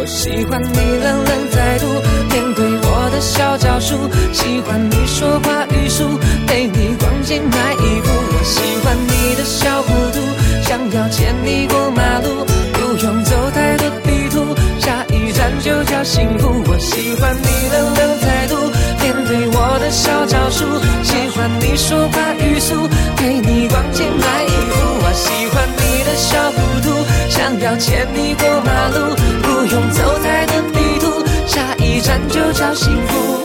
我喜欢你冷冷态度，面对我的小招数，喜欢你说话语速，陪你逛街买衣服。我喜欢你的小糊涂，想要牵你过马路，不用走太多地图，下一站就叫幸福。我喜欢你冷冷态度，面对我的小招数，喜欢你说话语速，陪你逛街买衣服。我喜欢你的小糊涂，想要牵你过马咱就叫幸福。